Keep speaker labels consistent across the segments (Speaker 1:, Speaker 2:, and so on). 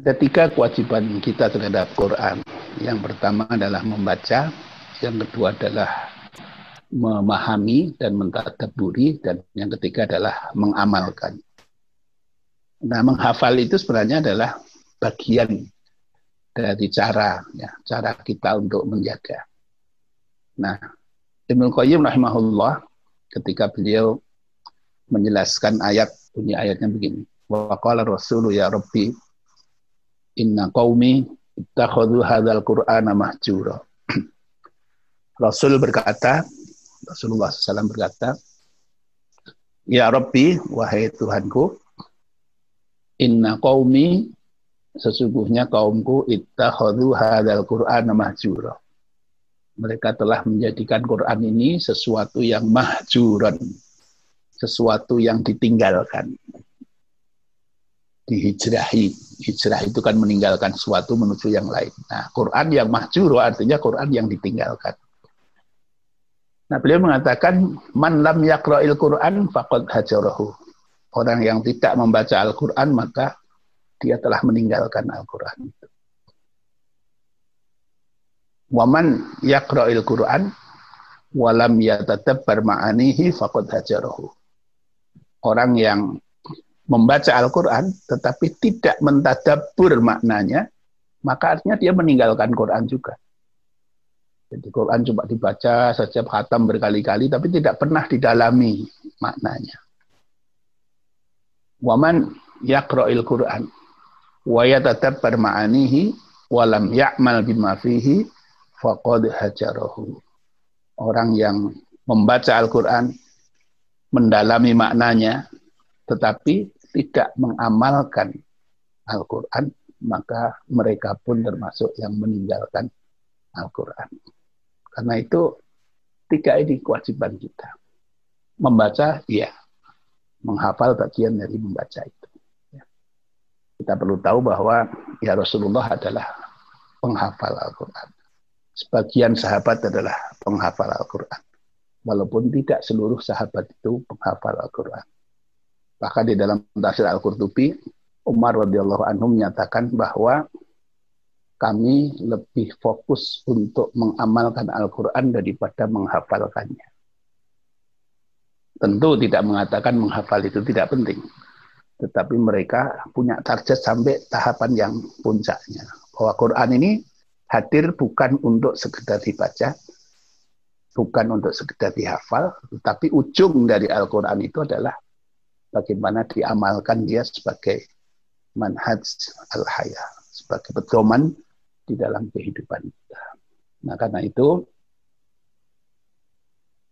Speaker 1: Ada tiga kewajiban kita terhadap Quran. Yang pertama adalah membaca, yang kedua adalah memahami dan mentadaburi, dan yang ketiga adalah mengamalkan. Nah, menghafal itu sebenarnya adalah bagian dari cara ya, cara kita untuk menjaga. Nah, Ibnu Qayyim rahimahullah ketika beliau menjelaskan ayat bunyi ayatnya begini. Wa qala rasulu ya rabbi inna qaumi ittakhadhu hadzal qur'ana mahjura. Rasul berkata, Rasulullah SAW berkata, Ya Rabbi, wahai Tuhanku, inna qaumi sesungguhnya kaumku ittakhadhu hadzal qur'ana mahjura. Mereka telah menjadikan Quran ini sesuatu yang mahjuran, sesuatu yang ditinggalkan dihijrahi. Hijrah itu kan meninggalkan suatu menuju yang lain. Nah, Quran yang mahjur artinya Quran yang ditinggalkan. Nah, beliau mengatakan man lam Quran faqad hajarahu. Orang yang tidak membaca Al-Qur'an maka dia telah meninggalkan Al-Qur'an itu. Waman yaqra'il Quran walam yatadabbar ma'anihi faqad hajarahu. Orang yang membaca Al-Quran tetapi tidak mentadabur maknanya, maka artinya dia meninggalkan Quran juga. Jadi Quran cuma dibaca saja khatam berkali-kali tapi tidak pernah didalami maknanya. Waman yaqra'il Quran wa yatadabbar ma'anihi wa lam ya'mal faqad hajarahu. Orang yang membaca Al-Quran, mendalami maknanya, tetapi tidak mengamalkan Al-Quran, maka mereka pun termasuk yang meninggalkan Al-Quran. Karena itu tiga ini kewajiban kita. Membaca, iya. Menghafal bagian dari membaca itu. Ya. Kita perlu tahu bahwa ya Rasulullah adalah penghafal Al-Quran. Sebagian sahabat adalah penghafal Al-Quran. Walaupun tidak seluruh sahabat itu penghafal Al-Quran. Bahkan di dalam tafsir Al-Qurtubi, Umar radhiyallahu anhu menyatakan bahwa kami lebih fokus untuk mengamalkan Al-Quran daripada menghafalkannya. Tentu tidak mengatakan menghafal itu tidak penting. Tetapi mereka punya target sampai tahapan yang puncaknya. Bahwa Quran ini hadir bukan untuk sekedar dibaca, bukan untuk sekedar dihafal, tetapi ujung dari Al-Quran itu adalah bagaimana diamalkan dia sebagai manhaj al-haya, sebagai pedoman di dalam kehidupan kita. Nah, karena itu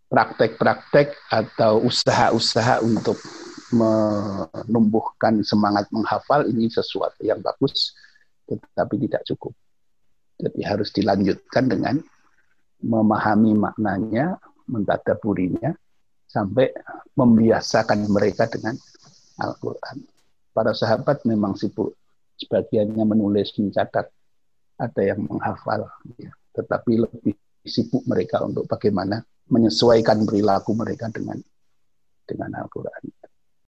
Speaker 1: praktek-praktek atau usaha-usaha untuk menumbuhkan semangat menghafal ini sesuatu yang bagus, tetapi tidak cukup. Jadi harus dilanjutkan dengan memahami maknanya, mentadaburinya, sampai membiasakan mereka dengan Al-Quran. Para sahabat memang sibuk, sebagiannya menulis, mencatat, ada yang menghafal, ya. tetapi lebih sibuk mereka untuk bagaimana menyesuaikan perilaku mereka dengan dengan Al-Quran.